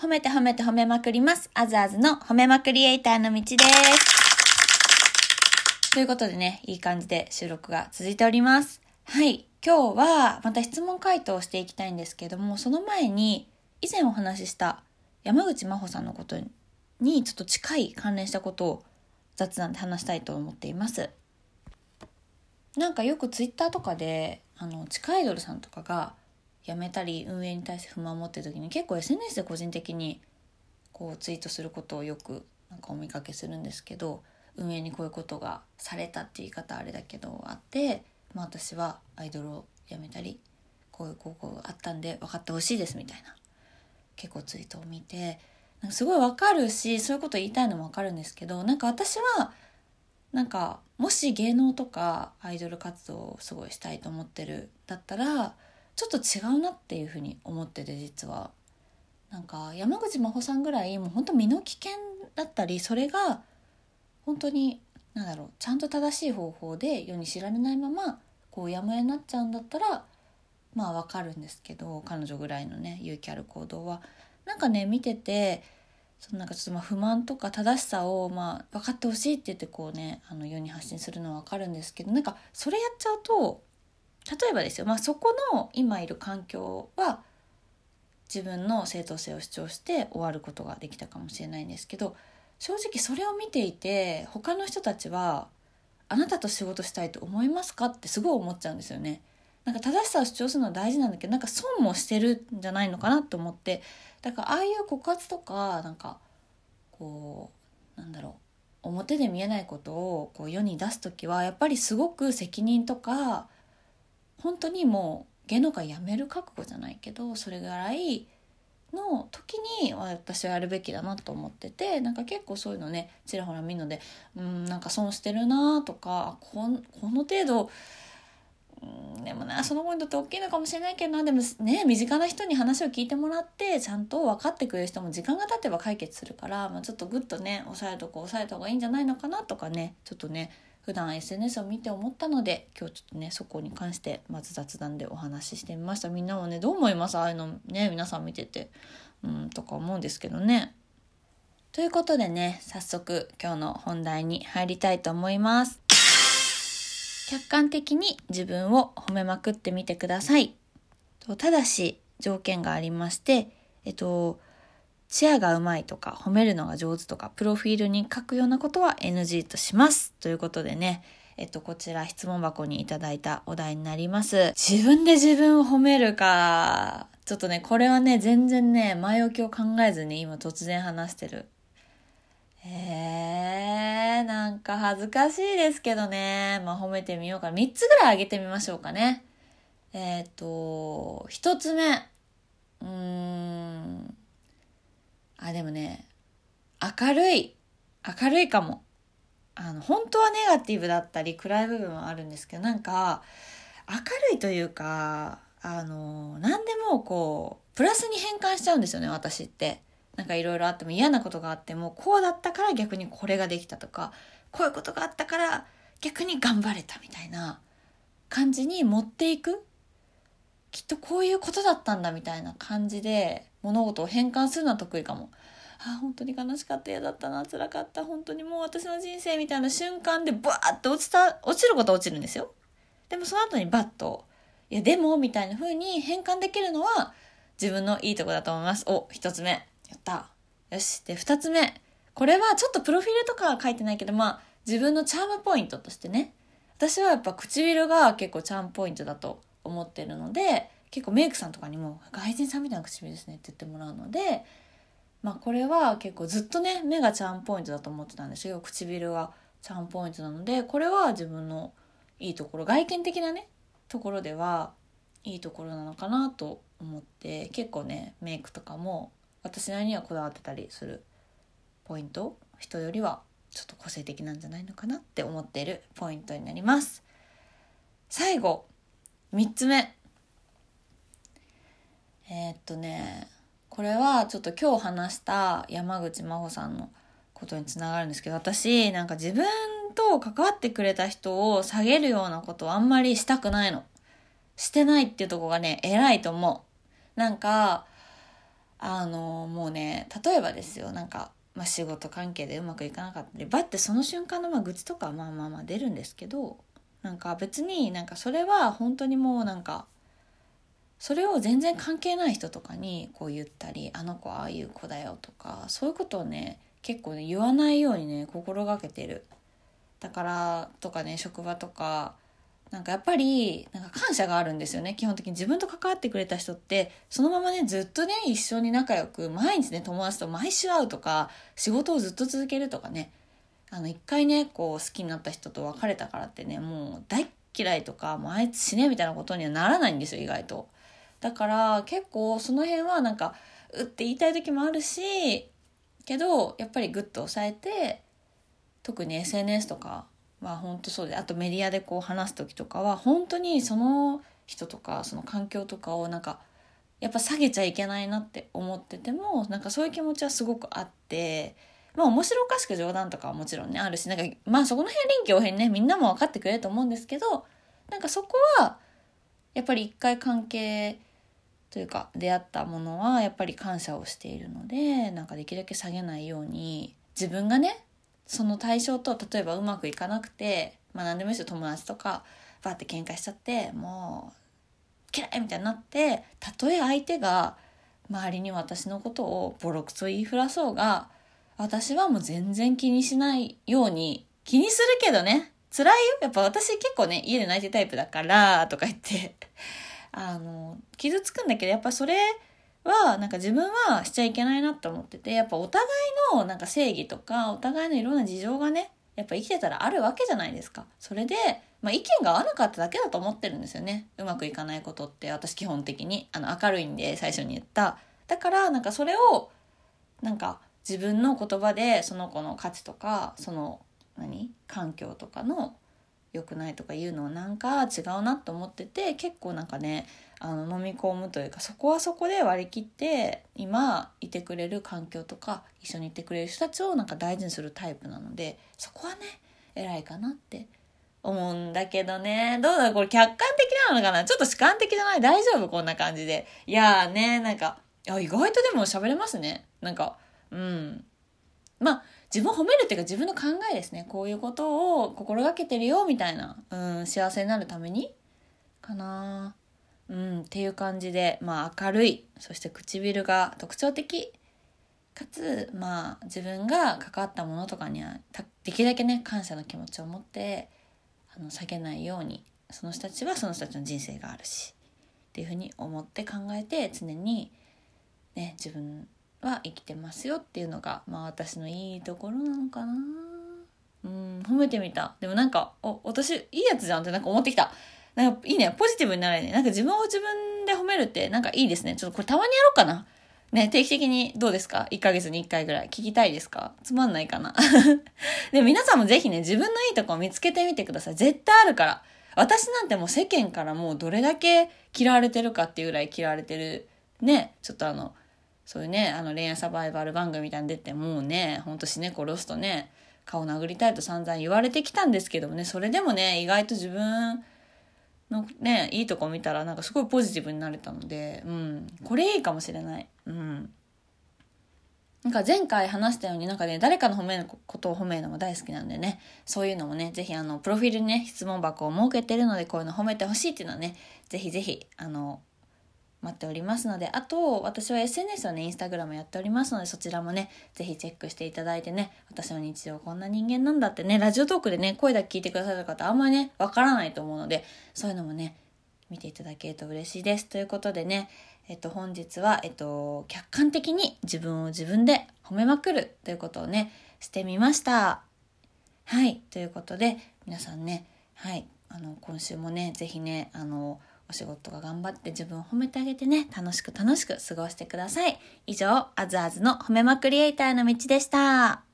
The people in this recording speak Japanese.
褒めて褒めて褒めまくります。あずあずの褒めまくりエイターの道です。ということでね、いい感じで収録が続いております。はい。今日はまた質問回答をしていきたいんですけども、その前に以前お話しした山口真帆さんのことにちょっと近い関連したことを雑談で話したいと思っています。なんかよくツイッターとかであの地下アイドルさんとかが辞めたり運営に対して不満を持ってる時に結構 SNS で個人的にこうツイートすることをよくなんかお見かけするんですけど運営にこういうことがされたって言い方あれだけどあって、まあ、私はアイドルを辞めたりこういう高校があったんで分かってほしいですみたいな結構ツイートを見てなんかすごい分かるしそういうこと言いたいのも分かるんですけどなんか私はなんかもし芸能とかアイドル活動をすごいしたいと思ってるだったらちょっと違うなっていうふうに思ってて実は。なんか山口真帆さんぐらいもう本当身の危険だったりそれが本当に何だろうちゃんと正しい方法で世に知られないままこうやむやになっちゃうんだったらまあわかるんですけど彼女ぐらいのね勇気ある行動は。なんかね見ててそのなんかちょっとまあ不満とか正しさをまあ分かってほしいって言ってこうねあの世に発信するのは分かるんですけどなんかそれやっちゃうと例えばですよ、まあ、そこの今いる環境は自分の正当性を主張して終わることができたかもしれないんですけど正直それを見ていて他の人たちはあなたと仕事したいと思いますかってすごい思っちゃうんですよね。なんか正しさを主張するのは大事なんだけどなんか損もしてるんじゃないのかなと思って。だからああいう告発とかなんかこうなんだろう。表で見えないことをこう世に出す時はやっぱりすごく責任とか本当にもう芸能界辞める覚悟じゃないけどそれぐらいの時に私はやるべきだなと思っててなんか結構そういうのねちらほら見るのでうんなんか損してるなとかここの程度うんでもなその子にとって大きいのかもしれないけどなでもね身近な人に話を聞いてもらってちゃんと分かってくれる人も時間が経てば解決するから、まあ、ちょっとグッとね抑えるとこ抑えた方がいいんじゃないのかなとかねちょっとね普段 SNS を見て思ったので今日ちょっとねそこに関してまず雑談でお話ししてみましたみんなはねどう思います？ああいうのね皆さん見ててうんとか思うんですけどね。ということでね早速今日の本題に入りたいと思います。客観的に自分を褒めまくってみてください。ただし条件がありまして、えっと、チアがうまいとか褒めるのが上手とかプロフィールに書くようなことは NG とします。ということでね、えっと、こちら質問箱にいただいたお題になります。自分で自分を褒めるか。ちょっとね、これはね、全然ね、前置きを考えずに今突然話してる。えー、なんか恥ずかしいですけどね。まあ褒めてみようかな。3つぐらいあげてみましょうかね。えっ、と、1つ目。うーん。あ、でもね、明るい。明るいかも。あの、本当はネガティブだったり暗い部分はあるんですけど、なんか、明るいというか、あの、何でもこう、プラスに変換しちゃうんですよね、私って。なんかいろいろあっても嫌なことがあっても、こうだったから逆にこれができたとか、こういうことがあったから逆に頑張れたみたいな感じに持っていく。きっとこういうことだったんだみたいな感じで物事を変換するのは得意かも。ああ本当に悲しかった嫌だったな辛かった本当にもう私の人生みたいな瞬間でバーッと落ちた落ちることは落ちるんですよ。でもその後にバッといやでもみたいな風に変換できるのは自分のいいとこだと思います。お一つ目。やった。よし。で二つ目。これはちょっとプロフィールとかは書いてないけどまあ自分のチャームポイントとしてね。私はやっぱ唇が結構チャームポイントだと思ってるので結構メイクさんとかにも外人さんみたいな唇ですねって言ってもらうのでまあこれは結構ずっとね目がチャームポイントだと思ってたんです。よ唇がチャームポイントなのでこれは自分のいいところ外見的なねところではいいところなのかなと思って結構ねメイクとかも私なりにはこだわってたりするポイント人よりはちょっと個性的なんじゃないのかなって思っているポイントになります。最後3つ目。えー、っとねこれはちょっと今日話した山口真帆さんのことにつながるんですけど私なんか自分と関わってくれた人を下げるようなことをあんまりしたくないの。してないっていうとこがね偉いと思う。なんかあのもうね例えばですよなんか、まあ、仕事関係でうまくいかなかったりバッてその瞬間のまあ愚痴とかはまあまあまあ出るんですけどなんか別になんかそれは本当にもうなんかそれを全然関係ない人とかにこう言ったり「あの子ああいう子だよ」とかそういうことをね結構ね言わないようにね心がけてる。だからとかね職場とかなんかやっぱりなんか感謝があるんですよね基本的に自分と関わってくれた人ってそのままねずっとね一緒に仲良く毎日ね友達と毎週会うとか仕事をずっと続けるとかねあの一回ねこう好きになった人と別れたからってねもう大嫌いとかもうあいつ死ねみたいなことにはならないんですよ意外と。だから結構その辺はなんかうって言いたい時もあるしけどやっぱりグッと抑えて特に SNS とかは本当そうであとメディアでこう話す時とかは本当にその人とかその環境とかをなんかやっぱ下げちゃいけないなって思っててもなんかそういう気持ちはすごくあってまあ面白おかしく冗談とかはもちろんねあるしなんかまあそこの辺臨機応変ねみんなも分かってくれると思うんですけどなんかそこはやっぱり一回関係というか出会ったものはやっぱり感謝をしているのでなんかできるだけ下げないように自分がねその対象と例えばうまくいかなくて、まあ何でもいいですよ、友達とか、バーって喧嘩しちゃって、もう、嫌いみたいになって、たとえ相手が周りに私のことをボロクソ言いふらそうが、私はもう全然気にしないように、気にするけどね、辛いよ。やっぱ私結構ね、家で泣いてタイプだから、とか言って。あの、傷つくんだけど、やっぱそれ、はなんか自分はしちゃいけないなって思っててやっぱお互いのなんか正義とかお互いのいろんな事情がねやっぱ生きてたらあるわけじゃないですか。それで、まあ、意見が合わなかっただけだと思ってるんですよね。うまくいかないことって私基本的に。あの明るいんで最初に言った。だからなんかそれをなんか自分の言葉でその子の価値とかその何環境とかの良くないとか言うのはなんか違うなと思ってて結構なんかねあの飲み込むというかそこはそこで割り切って今いてくれる環境とか一緒にいてくれる人たちをなんか大事にするタイプなのでそこはね偉いかなって思うんだけどね。どうだこれ客観的なのかな？ちょっと主観的じゃない？大丈夫？こんな感じで。いやーねなんかあ意外とでも喋れますね。なんかうん。まあ自分を褒めるっていうか自分の考えですね。こういうことを心がけてるよみたいな、うん、幸せになるためにかな。うん、っていう感じで、まあ、明るい。そして唇が特徴的。かつ、まあ、自分が関わったものとかにはできるだけね感謝の気持ちを持ってあの下げないように。その人たちはその人たちの人生があるし。っていうふうに思って考えて常に、ね、自分は生きてますよっていうのが、まあ、私のいいところなのかな。うん、褒めてみた。でもなんか、お、私いいやつじゃんってなんか思ってきた。なんかいいね。ポジティブになれね。なんか自分を自分で褒めるってなんかいいですね。ちょっとこれたまにやろうかな。ね、定期的にどうですか ?1 ヶ月に1回ぐらい。聞きたいですか？つまんないかな で皆さんもぜひね、自分のいいとこを見つけてみてください。絶対あるから。私なんてもう世間からもうどれだけ嫌われてるかっていうぐらい嫌われてる。ね、ちょっとあの、そういうね、あの恋愛サバイバル番組みたいに出て、もうね、ほんと死ね殺すとね、顔殴りたいと散々言われてきたんですけどもね、それでもね、意外と自分のね、いいとこ見たらなんかすごいポジティブになれたので、うん、これいいかもしれない。うん。なんか前回話したようになんかね、誰かの褒めることを褒めるのも大好きなんでね、そういうのもね、ぜひあの、プロフィールにね、質問箱を設けてるので、こういうの褒めてほしいっていうのはね、ぜひぜひ、あの、待っておりますので、あと、私は SNS をね、インスタグラムやっておりますので、そちらもね、ぜひチェックしていただいてね、私の日常こんな人間なんだってね、ラジオトークでね、声だけ聞いてくださる方あんまりね、わからないと思うので、そういうのもね、見ていただけると嬉しいです。ということでね、えっと、本日は、えっと、客観的に自分を自分で褒めまくるということをね、してみました。はい。ということで、皆さんね、はい。あの、今週もね、ぜひね、あの、お仕事が頑張って自分を褒めてあげてね、楽しく楽しく過ごしてください。以上、あずあずの褒めまくリエイターの道でした。